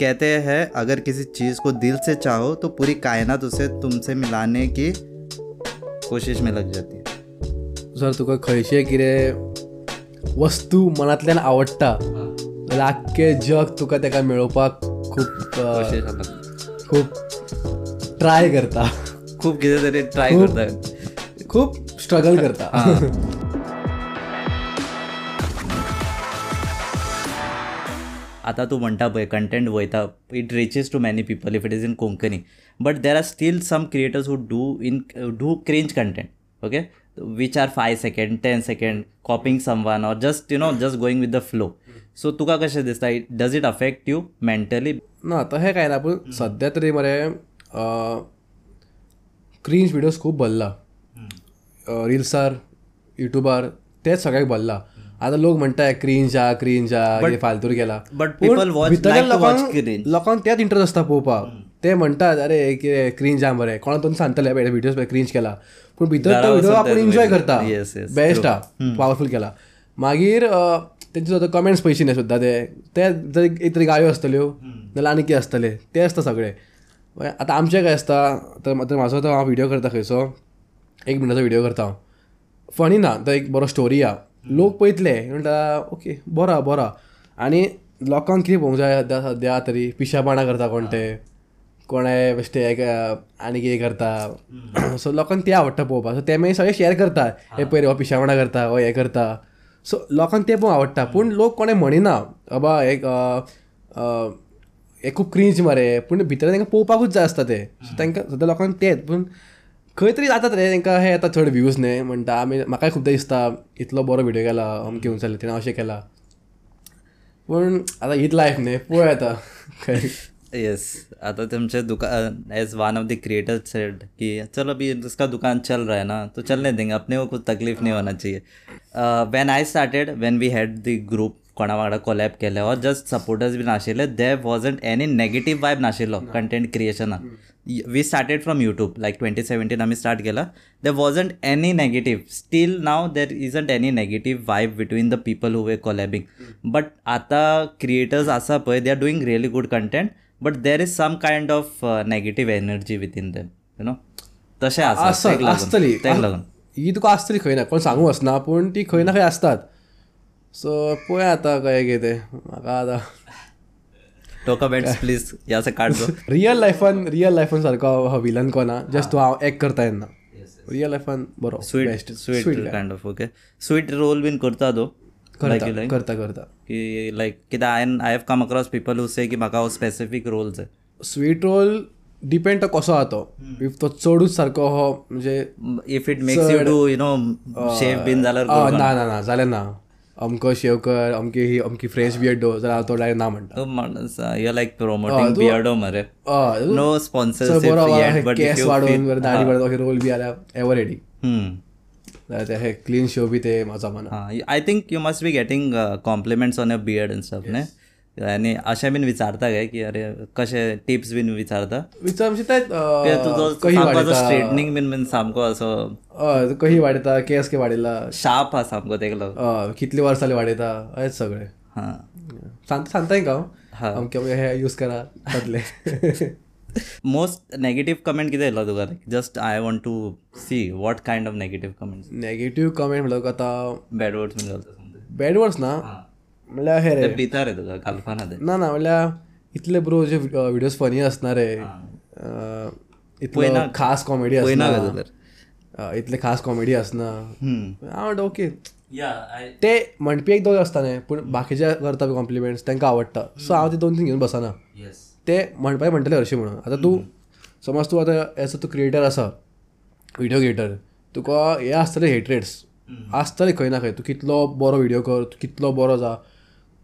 कहते हैं अगर किसी चीज़ को दिल से चाहो तो पूरी कायनात उसे तुमसे मिलाने की कोशिश में लग जाती है। जर तुका खंयचें कितें वस्तू मनांतल्यान आवडटा जाल्यार आख्खें जग तुका तेका मेळोवपाक खूब. खूब ट्राय करता. खूप किती तरी ट्राय खूप- करतात खूब स्ट्रगल करता. आता तू म्हणटा पळय कंटेंट वयता it reaches to many people if it is in Konkani but there are still some creators who do in do cringe content okay which are five second ten second copying someone or just you know just going with the flow so तुका कशें दिसता? Does it affect you mentally ना तशें कांय ना पूण सद्या तरी मरे क्रिंज विडियोज खूब भरला रिल्सार युट्यूबार तेच सगळ्याक भरला आतां लोक म्हणटाय क्रीन्ज हा क्रीन्ज हा कितें फालतूर people watch- भितरल्या लोकांक. लोकांक तेच इंट्रस्ट आसता पळोवपाक ते म्हणटात अरे कितें हा मरे कोणा तरी सांगतले व्हिडिओज क्रीन्ज केला. पूण भितर तो व्हिडिओ आपूण एन्जॉय video. करता. बेस्ट हा. पॉवरफुल केला. मागीर तेंचे सुद्दां कमेंट्स पयशे न्ही सुद्दां ते ते जर एक तरी गायो आसतल्यो नाल्यार आनी कितें आसतले ते आसता सगळे. आतां आमचें काय आसता तर आतां म्हाजो तो हांव व्हिडिओ करता खंयचो एक मिनटाचो व्हिडिओ करता. हांव फनी ना तो एक बरो स्टोरी हा. लोक पळयतले म्हणटा ओके बरो बरो. आनी लोकांक कितें पळोवंक जाय सद्या सद्या तरी पिशापणां करता कोण ते? कोणाय बेश्टे आनी कितें करता. सो लोकांक ते आवडटा पळोवपाक. सो ते मागीर सगळे शेअर करता. हे. पळय हो पिशापणां करता हो हें करता. सो लोकांक ते पळोवंक आवडटा. पूण लोक कोणें म्हणिना बाबा एक हें खूब क्रींज मरे. पूण भितर तांकां पळोवपाकूच जाय आसता ते. सो तांकां सद्या लोकांक तेच पूण खंय तरी जातात रे तांकां हे येता चड व्ह्यूज न्ही म्हणटा आमी म्हाकाय खूबदां दिसता इतलो बरो व्हिडिओ केला अमके उंचले तिणें अशें केला. पूण आतां हीच लायफ न्ही पळय आतां. यस आता तुमचे दुकान as one of the creator said कि चलो अभी इसका दुकान चल रहा है ना तो चलने देंगे अपने को कुछ तकलीफ नहीं होना चाहिए. When I started when we had the group कोणा वांगडा कोलॅब केले और जस्ट सपोर्टर्स बी नाशिल्ले they wasn't any negative vibe नाशिल्लो content क्रिएशनाक we started from YouTube like twenty seventeen आमी स्टार्ट केला. They wasn't any negative still now there isn't any negative vibe between the people who we collabing but आतां creators आसा पळय they are doing really good content but there is some kind of negative energy within them you know तशें आसा आसत तेक लागून- ही तुका आसतली खंय ना कोण सांगू वचना पूण ती खंय ना खंय आसतात सो पळय आतां कळ्ळें कितें म्हाका आतां टोकामेंट्स प्लीज ह्या से काढ दो रियल लायफान रियल लायफान सारको हो विलन कोना जस्ट तूं हांव एक्ट करता येना रियल लायफान बरो sweet best sweet kind of okay sweet role bin करता तो. यू लायक करता करता. की लायक कित्याक हांवें I have come across people who say की म्हाका हो स्पेसिफीक रोल जाय स्वीट रोल डिपेंड तो कसो आहा तो इफ तो चडूच सारको हो म्हणजे if it makes you do you know शेव बीन जाल्यार ना ना ना जाल्यार ना. अमको शेव कर अमकी ही अमकी फ्रेश बियर्ड जाल्यार हांव तो डायरेक्ट ना म्हणटा यू लायक प्रोमोटिंग बियर्डो मरे. नो चल स्पॉन्सरशिप बरो केस वाडोवन बरें दाढी वाडोवन अशें रोल बी जाल्यार एवर रेडी हम्म. जाल्यार ते हे क्लीन शो बी ते म्हाजो माना I think you must be getting compliments on your beard and stuff न्ही आनी अशें बीन विचारता काय की अरे कशें टिप्स बीन विचारता? विचार म्हणजे तें ते तुजो सामको स्ट्रेटनिंग बीन बीन सामको असो. हय कही वाडयता केस के वाडयला शार्प आहा सामको तेका लागून हय कितली वर्सां जाली वाडयता हेच सगळें. हां. सांगता सांगता हांव हा. अमके अमके हे यूज करा जातले मोस्ट नेगेटीव कमेंट कितें येयलो तुका just I want to see what kind of negative comments negative comment म्हणल्यार आतां बॅड वर्ड्स बॅड वर्ड्स ना? म्हणल्यार हे रे. ते भितर रे तुका घालपाना ते. ना ना म्हणल्यार इतले बरो जे व्हिडिओज फनी आसना रे अं, इतलो खास कॉमेडी पयना आसना काय जाल्यार अं, इतले खास कॉमेडी आसना हम्म. हांव म्हणटा ओके ते म्हणपी एक दोन आसता न्ही पूण बाकीचे करता कॉम्प्लिमेंट्स तांकां आवडटा सो हांव ते दोन तीन घेवन बसना. येस ते म्हणपाक म्हणटले हरशीं म्हणून. आतां तूं समज तूं आतां एज तूं क्रिएटर आसा व्हिडिओ क्रिएटर तुका हे आसतले हेट्रेड्स आसतले खंय ना खंय. तूं कितलो बरो व्हिडिओ कर तूं कितलो बरो जा.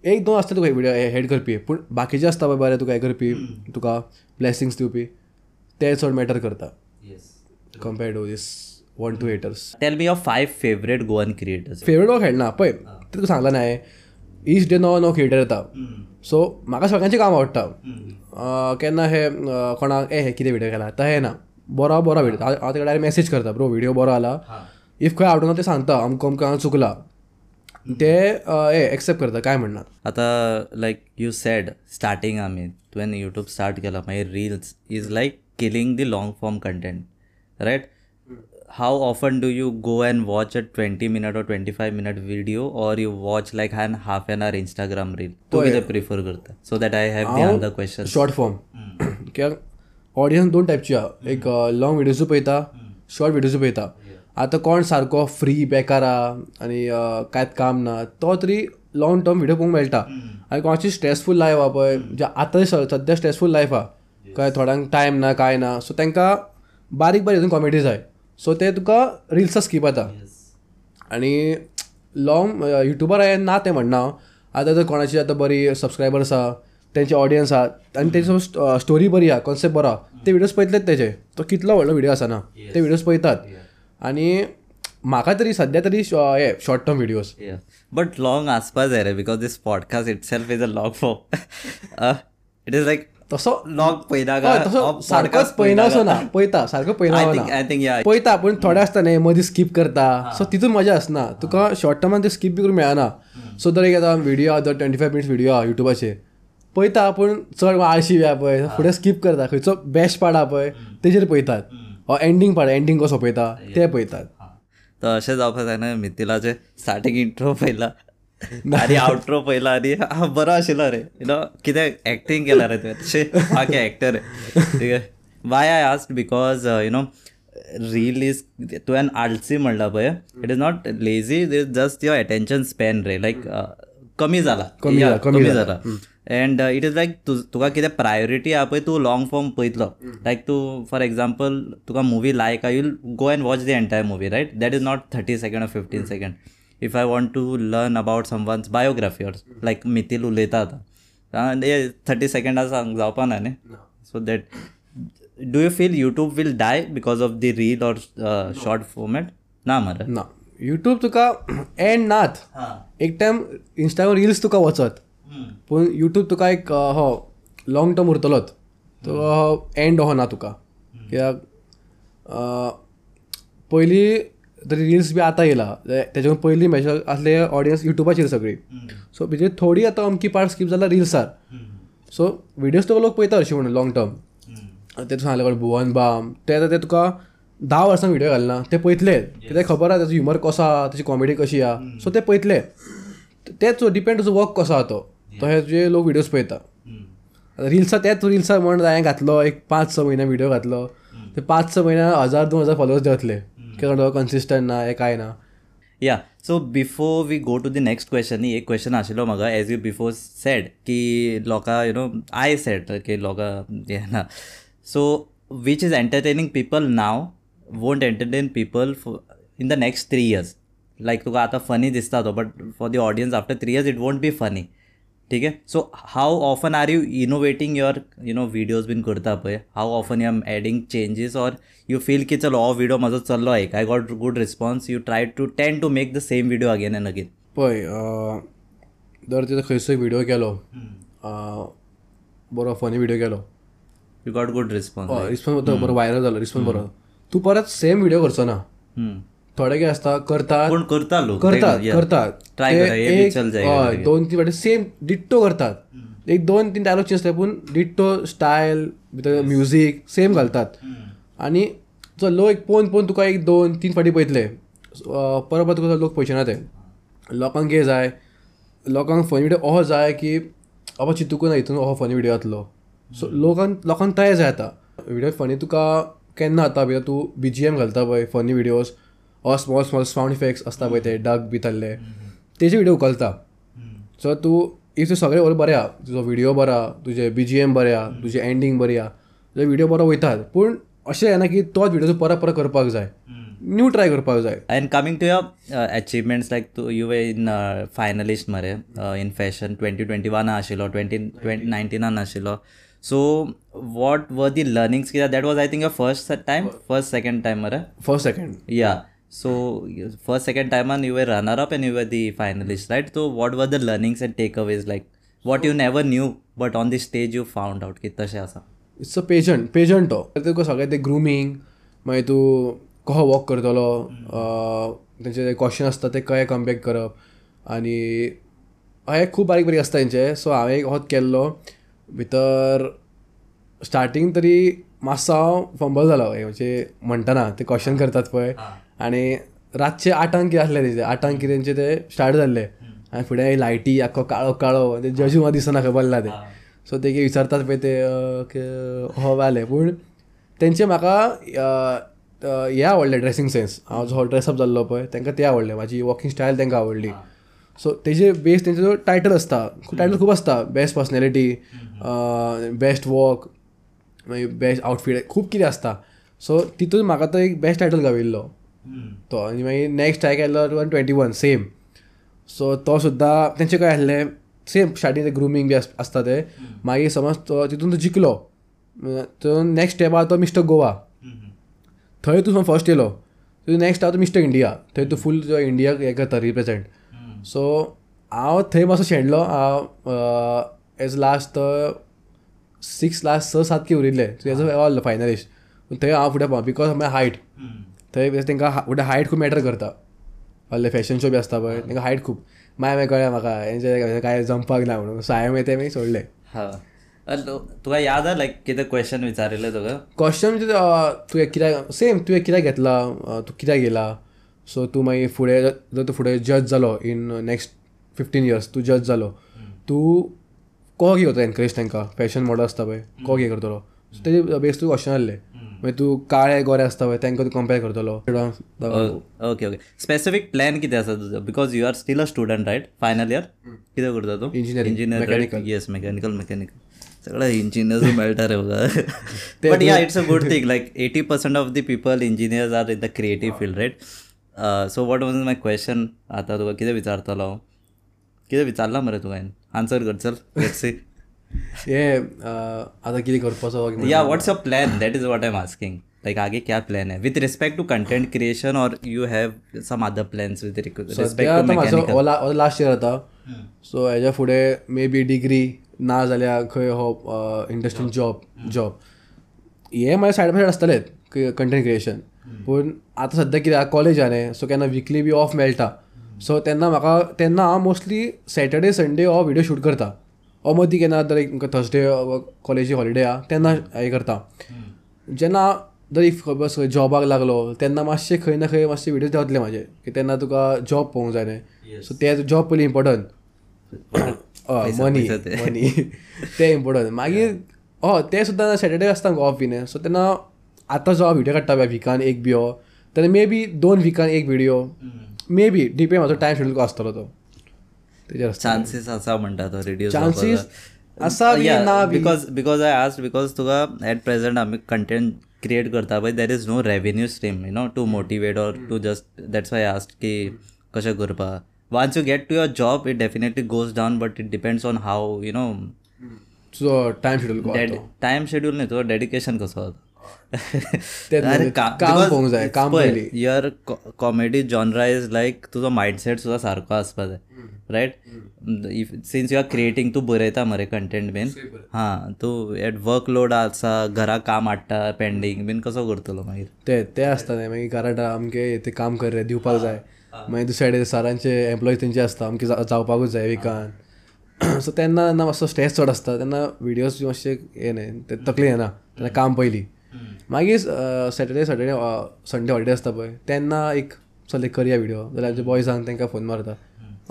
एक दोन आसता तुका व्हिडिओ हेड करपी. पूण बाकीचे आसता पळय बरें तुका हें करपी तुका ब्लेसिंग्स दिवपी ते चड मॅटर करता. Yes compared to this one two haters tell me your five favourite Goan creators favourite हो खेळना पळय ते तुका सांगला न्ही each day no no creator येता. सो म्हाका सगळ्यांचें काम आवडटा. केन्ना हे कोणाक ए हे कितें व्हिडिओ केला? तर हे ना बरो बरो व्हिडिओ हांव हांव तेका डायरेक्ट मेसेज करता ब्रो व्हिडिओ बरो आला. इफ खंय आवडना ते सांगता अमको अमको चुकला. ते एक्सेप्ट करता. काय म्हणना आता लायक यू सेड स्टार्टींग आमी तुवें यूट्यूब स्टार्ट केला मागीर reels is like killing the long form content right how often do you go and watch a twenty minute or twenty five minute video or you watch like an half an hour Instagram reel तूं कितें prefer करता. So that I have the another question short form कित्याक audience दोन टायपची आहा एक long विडियोजूय पळयता short विडियोजूय पळयता आतां कोण सारको फ्री बेकार आहा आनी कांयच काम ना तो तरी लॉंग टर्म व्हिडिओ पळोवंक मेळटा. आनी कोणाची स्ट्रेसफूल लायफ आहा पळय जे आतां सद्या स्ट्रेसफूल लायफ आहा कळ्ळें थोड्यांक टायम ना कांय ना सो तांकां बारीक बारीक कॉमेडी जाय सो ते तुका रिल्सां स्कीप जाता आणि लॉंग युट्यूबर आहे ना ते म्हणणं हांव आतां जर कोणाची आतां बरी सबस्क्रायबर्स आहा तेंचे ऑडियन्स आहा आनी तेची स्टोरी बरी आहा कॉन्सेप्ट बरो आहा ते विडियोज पळयतलेच तेजे तो कितलो व्हडलो व्हिडिओ आसा ना ते विडियोज पळयतात आनी म्हाका तरी सद्या तरी हे short term videos Yeah, but long aspa there because this podcast itself is a long form. uh, it is like तसो long पयना सारकोच पळयना असो ना पळयता सारको पळयना I असो think I ना think yeah. पळयता पूण थोडे आसता न्ही मदीं स्कीप करता. सो तितून मजा आसना तुका शॉर्ट टर्मान ते स्कीप बी करूंक मेळना सो जर एक आतां व्हिडिओ आहा जर ट्वेंटी फायव मिनिट्स व्हिडिओ आहा युट्यूबाचेर पळयता पूण चड आळशी आहा पळय. फुडें स्कीप करता. खंयचो बेस्ट पार्ट आहा पळय तेजेर पळयतात वा एंडींग पार्ट एंडींग कसो पळयता ते पळयतात तर अशें जावपाक जायना मिथिलाचे स्टार्टींग इंट्रो पयला आनी आउट्रो पयला आनी बरो आशिल्लो रे। यु नो कितें एक्टींग केला रे तुवें तशें बाकी एक्टर ठीक आहे why I ask because you know reel is तुवें आलसी म्हणला पळय it is not lazy is just your attention span ray like कमी जाला कमी जाला, कमी जाला. अँड इट इज लायक तुका कितें प्रायोरिटी आहा पळय तूं लाँग फॉर्म पळयतलो. लायक तूं for example Tuka movie like I you'll go and watch the entire movie right that is not thirty second or fifteen second if I want to learn about someone's biography or like Mithil उलयता आतां. Thirty सेकंडा सांग जावपा ना न्ही so that do you feel YouTube will die because of the reel or short format ना मरे ना युट्यूब तुका एंड नात. एक टायम इंस्टाग्राम रिल्स तुका वचत. पूण युट्यूब तुका एक हो लाँग टर्म उरतलोच. तो एंड हो ना तुका. कित्याक पयलीं तरी रिल्स बी आतां येयला तेच्या पयलीं म्हाजे आसले ऑडियन्स युट्यूबाचेर सगळी. सो भितर थोडी आतां अमकी पार्ट स्कीप जाला रिल्सार सो विडियोज तुका लोक पळयता अशें म्हणून लाँग टर्म ते तूं सांगलें भुवन बाम. ते आतां ते तुका धा वर्सां व्हिडिओ घालना. ते पळयतले. कित्याक खबर आहा तेजो ह्युमर कसो आहा तेची कॉमेडी कशी आहा सो ते पळयतले. तेच डिपेंड तुजो वर्क कसो आहा तो? तशें तुजे लोक विडियोज पळयता रिल्सा त्याच रिल्सा म्हण हांवें घातलो एक पांच स म्हयने व्हिडियो घातलो. ते पांच स म्हयन्या हजार दोन हजार फॉलोवर्स देंवतले कित्याक तो कन्सिस्टंट ना हे कांय ना. Yeah so before we go to the next question एक क्वेश्चन आशिल्लो म्हाका एज यू बिफोर सेड की लोकां यू नो आय सेड की लोकां हे ना. So which is entertaining people now won't entertain people in the next three years like तुका आतां फनी दिसता तो but for the audience after three years it won't be funny ठीक आहे? So how often are you innovating your you know videos bin करता पळय how often you am adding changes or you feel की चलो हो video म्हाजो चल्लो एक I got good response you try to tend to make the same video again and again पळय जर तिथं खंयचोय व्हिडिओ केलो. बरो फनी व्हिडिओ केलो. You got good response response बरो व्हायरल जालो रिस्पॉन्स बरो. तूं परत सेम व्हिडिओ करचो ना. थोडे कितें आसता करतात. पूण करता लोक? करतात करतात. ट्राय हे हय, दोन तीन फाटी सेम डिट्टो करतात. एक दोन तीन डायलॉग चेंज असले पूण डिट्टो स्टायल भितर म्युझीक सेम घालतात. आनी जो लोक एक पोवन पोवन तुका एक दोन तीन फाटी पळयतले परत परत तुका लोक पळयचे ना ते. लोकांक कितें जाय लोकांक फनी व्हिडिओ अहो जाय की बाबा चिंतूक ना हितून अहो फनी व्हिडिओ जातलो सो लोकांक लोकांक तयार जाय आतां. व्हिडिओ फनी तुका केन्ना जाता भितर तूं बी जी एम घालता पळय funny videos or small small sound effects आसता पळय ते डग बी ताल्ले तेजे व्हिडिओ उखलता सो तूं इफ तूं सगळें बरें बरें आहा तुजो व्हिडिओ बरो आहा तुजे बी जी एम बरें आहा तुजें एंडींग बरी आहा तुजे व्हिडिओ बरो वयतात पूण अशें जायना की तोच व्हिडिओ परत परत करपाक जाय. न्यू ट्राय करपाक जाय. To your uh, achievements, like to, you were in uh, finalist मरे uh, in fashion 2021 आशिल्लो 20, 2019 आशिल्लो. So what were the learnings कित्याक that was I think your first time first second time मरे? First second yeah. So first second time on you were runner up and you were the finalist right तो what were the learnings and takeaways is what you never knew but on this stage you found out कित तशे आसा it's a pageant pageant तो को सगळे ते grooming मागीर तू कसो वॉक करतलो तेंचे ते क्वेश्चन आसता ते कहे कमबॅक करप आणि हे खूब बारीक बारीक आसता तेंचे सो हांवें एक हो केल्लो भितर स्टार्टींग तरी मातसो हांव फंबल जालो हे म्हणजे म्हणटना ते क्वेश्चन करतात पळय आनी रातचे आठांक कितें आसलें तेजे आठांक ते स्टार्ट जाल्ले आनी फुडें लायटी आख्खो काळो काळो ते जजू म्हाका दिसना खबर ना ते. सो तेगे विचारतात पळय ते हो जालें पूण तेंचे म्हाका हें आवडलें ड्रेसींग सेन्स हांव जो ड्रेसअप जाल्लो पळय तांकां तें आवडलें. म्हाजी वॉकिंग स्टायल तांकां आवडली. सो तेजे बेस तेंचो जो टायटल आसता टायटल खूब आसता बेस्ट पर्सनॅलिटी बेस्ट वॉक मागीर बेस्ट आउटफीट खूब कितें आसता सो तितून म्हाका तो एक बेस्ट टायटल गाविल्लो. तो आनी मागीर नेक्स्ट ट्राय केल्लो two twenty one same so तो सुद्दां तेंचें काय आसलें सेम स्टार्टींग ते ग्रुमींग बी आस- आसता ते. मागीर समज तो तितून तो जिकलो तो नेक्स्ट स्टेप आहा तो मिस्टर गोवा. थंय तूं फर्स्ट येयलो तूं नेक्स्ट आहा तो मिस्टर इंडिया. थंय तूं फूल तुजो इंडियाक हें करता रिप्रेझेंट सो हांव थंय मातसो शेणलो हांव एज लास्ट सिक्स लास्ट स सात के उरिल्ले. तेजो आहलो फायनलिस्ट थंय हांव फुडें पाव बिकॉज ऑफ माय हायट थंय तेंकां फुडें हायट खूब मॅटर करता. व्हडले फॅशन शो बी आसता पळय तेंकां हायट खूब मागीर मागीर कळ्ळें म्हाका हेंचे काय जंपाक ना म्हणून. सो हांवें मागीर ते मागीर सोडलें हा तुका याद आहा लायक कितें क्वेश्चन विचारिल्ले तुका? क्वेश्चन म्हणजे तुवें कित्याक सेम तुवें कित्याक घेतला तूं कित्याक गेला? सो तूं मागीर फुडें जर तूं फुडें जज जालो इन नेक्स्ट फिफ्टीन इयर्स तूं जज जालो. तूं को कितें करतो एनकरेज तांकां? फॅशन मॉडल आसता पळय को कितें करतलो सो तेजे बेस तूं क्वेश्चन आसलें. मागीर तूं काळे गोरे आसता पळय तांकां तूं कंपेर करतलो. Okay okay. स्पेसिफीक प्लॅन कितें आसा तुजो because you are still a student right final year कितें करता तूं? Engineering, engineer yes mechanical mechanical सगळं इंजिनियर्स मेळटा रे बघा. But yeah it's a good thing like eighty percent of the people engineers are in the creative field right so what was my question आतां तुका कितें विचारतलो? हांव कितें विचारला मरे तुका हांवें आन्सर कर चल. लेट्स सी हें आतां कितें करपाचो yeah what's your plan that is what I am asking like आगे क्या प्लान है? With respect to content creation और you have some other plans with respect आतां लास्ट इयर जाता सो हेज्या फुडें मे बी डिग्री ना जाल्यार खंय हो इंडस्ट्रीन जॉब जॉब हे म्हाजे सायड बाय सायड आसतलेच कंटेंट क्रिएशन पूण आतां सद्या कितें कॉलेज न्ही सो केन्ना विकली बी ऑफ मेळटा सो तेन्ना म्हाका तेन्ना हांव मोस्टली सॅटर्डे संडे हो व्हिडिओ शूट करता. हो मदीं केन्ना जर एक थर्सडे कॉलेजी हॉलिडे आहा तेन्ना हें करता. जेन्ना जर इफ बस जॉबाक लागलो तेन्ना मातशे खंय ना खंय मातशे व्हिडिओ देंवतले म्हाजे की तेन्ना तुका जॉब पळोवंक जाय न्ही सो ते जॉब पयलीं इम्पॉर्टंट मनी पैसा ते. मनी ते इम्पॉर्टंट मागीर हय ते सुद्दां सॅटर्डे आसता ऑफ बीन. सो तेन्ना आतां जो हांव व्हिडिओ काडटा पळय विकान एक बी हो तेन्ना मे बी दोन विकान एक व्हिडिओ मे बी डिपेंड म्हाजो टायम शेड्यूल आसतलो तो. चान्सीस आसा म्हणटा तो रिड्यूस Chances आसा ना. Because because I ask because Tuka at present आमी कंटेंट क्रिएट करता पळय there is no revenue stream you know to motivate or to just that's why ask की कशें करपा. Once you get to your job it definitely goes down but it depends on how you know time schedule time schedule न्ही तुजो dedication कसो काम जाय, काम पयलीं. युअर कॉमेडी जॉनरा इज लायक तुजो मायंडसेट सुद्दां सारको आसपा जाय right if since you are creating तूं बरयता मरे कंटेंट बीन हां तूं एट वर्कलोड आसा घरा काम हाडटा पेंडींग बीन कसो करतलो मागीर ते ते आसता न्ही मागीर घरा आमगे ते काम कर रे दिवपाक जाय. मागीर दुसऱ्या सायडीन सरांचे एम्प्लॉय तेंचे आसता आमगे जा- जावपाकूच जाय विकान. सो तेन्ना तेन्ना मातसो स्ट्रेस चड आसता तेन्ना विडियोज बी मातशे हे न्ही ते तकली येना तेन्ना काम पयलीं मागीर सॅटर्डे सॅटर्डे संडे हॉलिडे आसता पळय तेन्ना एक चल एक करया व्हिडिओ जाल्यार जे बॉयजांक तांकां फोन मारता.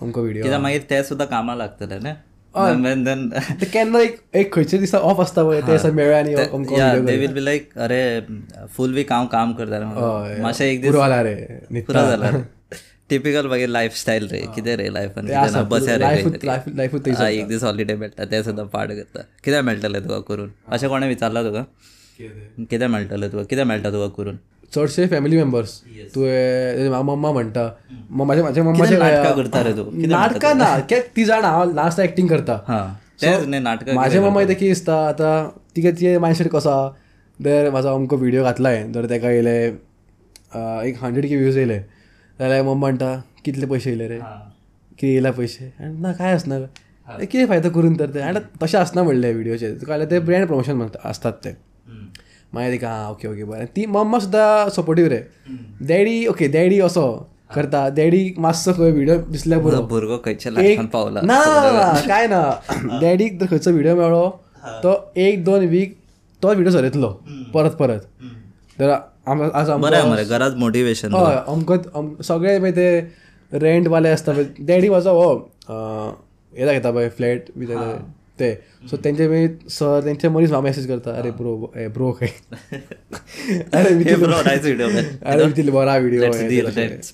अमको व्हिडिओ मागीर ते सुद्दां कामां लागतले न्ही देन ते केन्ना एक एक खंयचे दिसा ऑफ आसता पळय ते मेळ्ळा आनी अमको दे वील बी लायक अरे फूल वीक हांव काम करता मातशें एक दीस जाला रे पुरो जाला टिपिकल मागीर लायफस्टायल रे कितें रे लायफान बसया रे लायफ. हा, एक दीस हॉलिडे मेळटा ते सुद्दां पाड करता. कितें मेळटलें तुका करून? अशें कोणें विचारलां तुका? कितें मेळटलें तुका? कितें मेळटा तुका करून? चडशे फॅमिली मेंबर्स तुवें मम्मा म्हणटा. म- म्हाजे कितें मम्माचे नाटकां करता रे तूं? कितें नाटकां ना कित्याक ती जाणा हांव लास्ट एक्टींग करता. हां. नाटकां म्हाजे मम्मा कितें दिसता. आतां तिगे तिये मायंडसेट कसो? आहा जर म्हाजो अमको व्हिडिओ घातलाय जर तेका येयले एक हंड्रेड के व्ह्यूज येयले जाल्यार मम्मा म्हणटा कितले पयशे येयले रे? कितें येयला पयशे आनी ना काय आसना कितें फायदो करून तर ते? आनी तशें आसना म्हणले व्हिडिओचे तुका जाल्यार ते ब्रँड प्रमोशन आसतात ते. मागीर तिका आं ओके ओके बरें ती मम्मा सुद्दां सपोर्टीव रे डॅडी ओके डॅडी असो करता डॅडी मातसो खंय व्हिडिओ दिसल्यार बरो भुरगो खंयच्या पावला ना काय ना डॅडीक जर खंयचो व्हिडिओ मेळ्ळो तो एक दोन वीक तो व्हिडिओ सर परत परत तर बरें मरे घरात मोटिवेशन हय अमको अम- सगळे मागीर ते रेंटवाले आसता पळय डॅडी म्हाजो हो अं, हे दाखयता पळय फ्लॅट बी ते. सो त्यांच्या मी सर त्यांच्या मरीच मेसेज करता अरे ब्रो ए, ब्रो काय? अरे मी ब्रो नाईस व्हिडिओ अरे मी तिला बरा video let's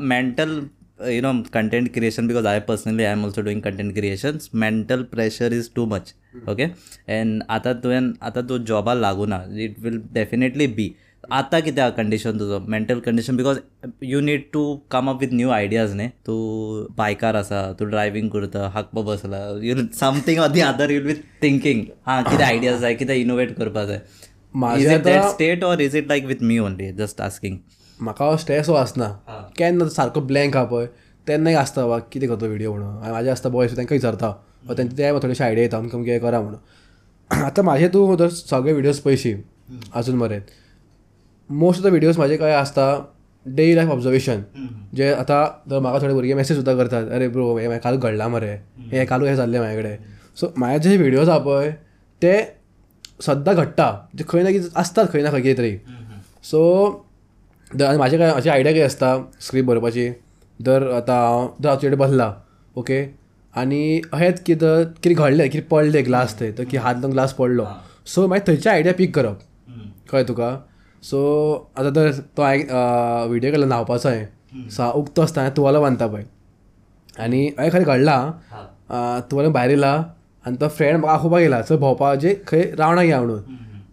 mental you know content creation because I personally I am also doing content creation mental pressure is too much okay and आता तुवें आता तो जॉबा लागू ना. इट विल डेफिनेटली बी आतां कितें आहा कंडिशन तुजो mental condition because you need to come up with new ideas न्ही तूं बायकार आसा तूं ड्रायवींग करता हाकपा बसला you something or the other you'll with thinking हां कितें आयडियाज जाय कितें इनोवेट करपा जाय is it that state or is it like with me only just asking म्हाका स्ट्रेस हो आसना केन्ना सारको ब्लँक आहा पळय. तेन्नाय आसता वा कितें करता व्हिडिओ म्हणून? म्हाजे आसता बॉयज तांकां विचारता. तेंचे ते थोडेशे आयडिया येता अमकें हें करा म्हणून. आतां म्हाजे तूं जर सगळे व्हिडियोज पयशी अजून मरेन. मोस्ट ऑफ द व्हिडियोज म्हाजे काय आसता डेली लायफ ऑब्जर्वेशन जे आतां जर म्हाका थोडे भुरगे मेसेज सुद्दां करतात अरे ब्रो हे काल घडलां मरे. हे कालू हे जाल्लें म्हाजे कडेन सो म्हाजे जे व्हिडियोज आहा पळय ते सद्दां घडटा जे खंय ना कितें आसतात खंय ना खंय कितें तरी सो आनी म्हाजे काय म्हाजी आयडिया कितें आसता स्क्रिप्ट बरोवपाची जर आतां हांव जर हांव तुजे बसला ओके आनी अहेंच कितें कितें घडलें कितें पडलें ग्लास थंय तर की हात ग्लास पडलो. सो मागीर थंयचे आयडिया पीक करप कळ्ळें तुका? सो आतां तर तो व्हिडिओ केला न्हांवपाचो हांवें सो हांव उगतो आसतना तुवालो बांदता पळय आनी हांवें खरें घडलां तुवालें भायर येयला आनी तो फ्रेंड म्हाका आखोवपाक येयला चल भोंवपा जे खंय रावणाक या म्हणून.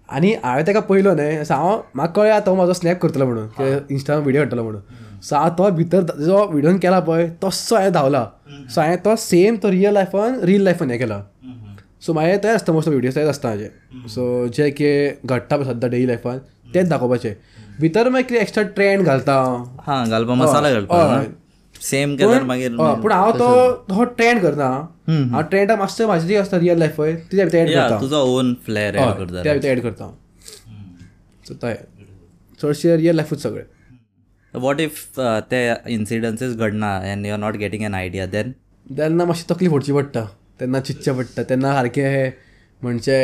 आनी हांवें ताका पयलो न्हय सो हांव म्हाका कळ्ळें तो म्हाजो स्नॅप करतलो म्हणून. इंस्टाग्राम व्हिडिओ काडटलो म्हणून. सो हांव तो भितर जो व्हिडिओन केला पळय तसो हांवें धांवला. सो हांवें तो सेम तो रियल लायफान रील लायफान हें केला. सो मागीर तेच आसता मोस्ट व्हिडियोज तेच आसता म्हाजे सो जे कितें घडटा पळय सद्दां डेली लायफान तेच दाखोवपाचें. भितर मागीर कितें एक्स्ट्रा ट्रेंड घालता. हां घालपा मसाला घालपा. सेम केल्यार मागीर पूण हांव तो हो ट्रेंड करना हांव ट्रेंडाक मातशें म्हाजी जी आसता रियल लायफ पळय ती भितर एड करता. तुजो ओन फ्लेअर एड करता. त्या भितर एड करता सो तय चडशे रियल लायफूच सगळे. वॉट इफ ते incidences घडना and you are not getting an idea then तेन्ना मातशी तकली फोडची पडटा तेन्ना चिंतचें पडटा तेन्ना सारकें हे म्हणजे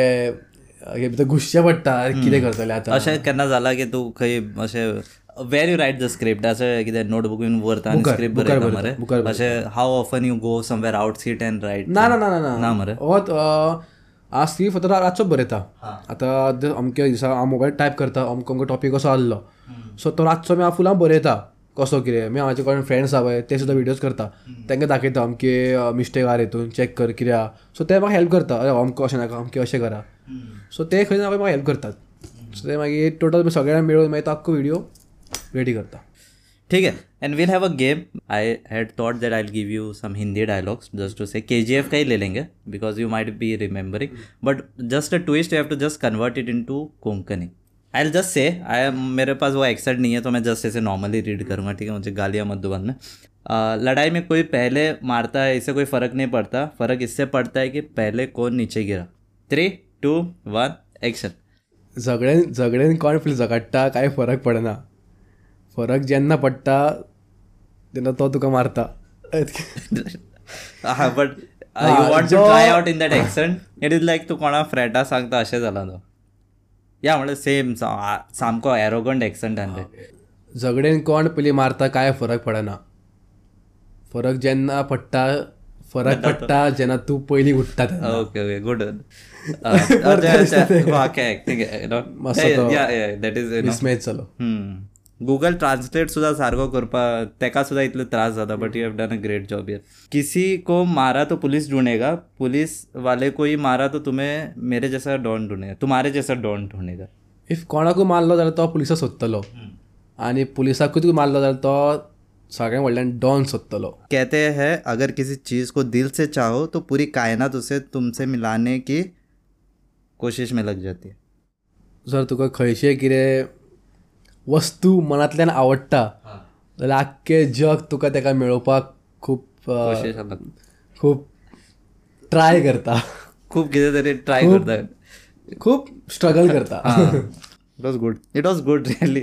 हे भितर घुसचें पडटा कितें करतले आतां. अशें केन्ना जालां की तूं खंय अशें where you write the script अशें कितें नोटबुक बीन व्हरता आनी स्क्रिप्ट बरयता मरे. अशें how often you go somewhere out sit and write ना ना ना ना ना. ना मरे. हो आज ती फक्त रातचो बरयता आतां अमके दिसा हांव मोबायल टायप करता अमको अमको टॉपीक कसो आहलो सो तो रातचो मी हांव फुलां बरयता कसो कितें मी म्हाजे कोण फ्रेंड्स आहा पळय ते सुद्दां व्हिडियोज करता तांकां दाखयता अमके मिस्टेक आहा हितून चॅक कर कितें आहा सो ते म्हाका हेल्प करता अरे अमको अशें नाका अमके अशें करा. सो ते खंय ना म्हाका हेल्प करतात सो ते मागीर टोटल सगळ्यांक मेळून मागीर तो आख्खो व्हिडिओ रेडी करता ठीक है and we'll have a game I had thought that I give you some Hindi dialogues just to say K G F का ही ले लेंगे because you might be remembering but just a twist you have to just convert it in to Konkani I just say I मेरे पास वो accent नहीं है तो मैं जस्ट ऐसे नॉर्मली रीड करूँगा ठीक है? मुझे गालियाँ मत दो बाद में लड़ाई में कोई पहले मारता है इससे कोई फ़र्क नहीं पड़ता। फ़र्क इससे पड़ता है कि पहले कौन नीचे गिरा। थ्री टू वन एक्शन झगड्यान झगड्यान कोण फील झगडटा कांय फरक पडना। फरक जेन्ना पडटा तेन्ना तो तुका मारता। हा but you want to try out in that accent it is like तूं कोणा फ्रेंडा सांगता अशें जाला तो. या म्हणल्यार सेम सामको एरोगंट एक्सेंट आनी झगड्यान कोण पयलीं मारता कांय फरक पडना. फरक जेन्ना पडटा फरक पडटा जेन्ना तूं पयलीं उठता. ओके ओके गुड मातसो तो दॅट इज मिसमॅच जालो गूगल ट्रांसलेट सुद्धा सारको करपा तेका सुद्धा इतले त्रास जाता but you have done a great job here किसी को मारा तो पुलिस ढूंढेगा पुलिस वाले को ही मारा तो तुम्हें मेरे जैसा डॉन ढूंढेगा तुम्हारे जैसा डॉन ढूंढेगा। इफ कोणाकूय मारलो जाल्यार तो पुलिसाक सोदतलो आनी पुलिसाकूच मारलो जाल्यार तो सगळ्यां व्हडल्यान डॉन सोदतलो कहते हैं अगर किसी चीज़ को दिल से चाहो तो पूरी कायनात उसे तुमसे मिलाने की कोशिश में लग जाती है। जर तुका खंयचें कितें वस्तू मनातल्यान आवडटा. जाल्यार जग तुका तेका मेळोवपाक खूब खूब ट्राय करता. खूब कितें तरी ट्राय करता. खूब स्ट्रगल करता. It was good it was good really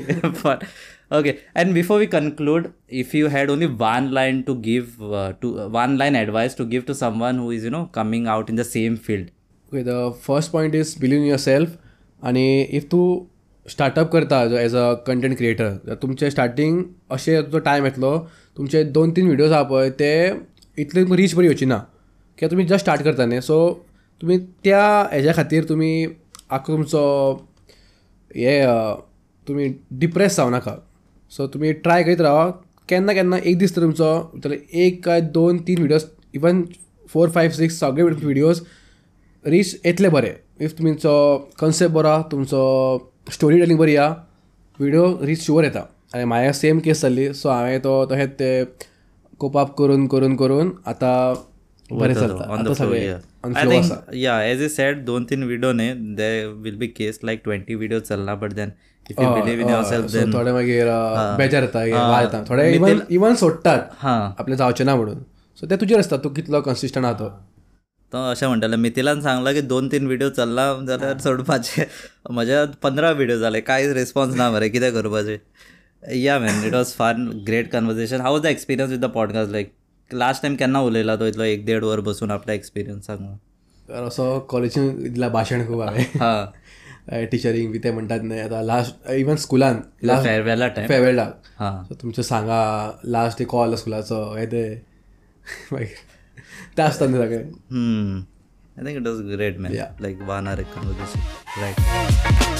okay and before we conclude if you had only one line to give to one line advice to give to someone who is you know coming out in the same field okay the first point is believe in yourself आणि if तू startup करता as a content creator तुमचे starting अशें तुजो time येतलो तुमचे दोन तीन व्हिडियोज आहा पळय ते इतले रीच बरी येवची ना. कित्याक तुमी जस्ट स्टार्ट करता न्ही सो तुमी त्या हेज्या खातीर तुमी आख्खो तुमचो हे तुमी डिप्रेस जावं नाका. सो तुमी ट्राय करीत रावा केन्ना केन्ना एक दीस तर तुमचो एक काय दोन तीन videos even four five six सगळे व्हिडियोज रीच येतले बरे. इफ तुमचो कन्सेप्ट बरो तुमचो स्टोरी टेलिंग बरी आहा व्हिडिओ रीच शुअर येता. आनी म्हाज्या सेम केस जाल्ली सो हांवें तो तशेंच ते कोप अप करून करून करून आतां बरें चलता. सगळें yeah, as you said, दोन तीन video ने there will be case like 20 videos चलना, yourself, सो then थोडे मागीर बेजार येता थोडे इवन इवन सोडटात हा. आपलें जावचें ना म्हणून. सो ते तुजेर आसता तूं कितलो कन्सिस्टंट आहा तो तो अशें म्हणटाले मिथिलान सांगला की दोन तीन व्हिडिओ चलला जाल्यार सोडपाचे म्हज्या पंदरा व्हिडिओ जाले कांयच रिस्पॉन्स ना मरे कितें करपाचें या man it was fun great conversation how was the experience with the podcast like last time केन्ना उलयला तो इतलो एक देड वर बसून आपल्या एक्सपिरियन्स सांगून तर असो कॉलेजीन दिला भाशण खूब हांवें हां. टिचरींग बी ते म्हणटात न्ही आतां लास्ट इवन स्कुलान लास्ट फेअरवेला टायम फेअरवेलाक हां. तुमचें सांगा लास्ट डे कॉल स्कुलाचो हे ते. मागीर टास्ट आणि सगळे I think it was great man like वाहणार आहे कन्वर्सेशन राईट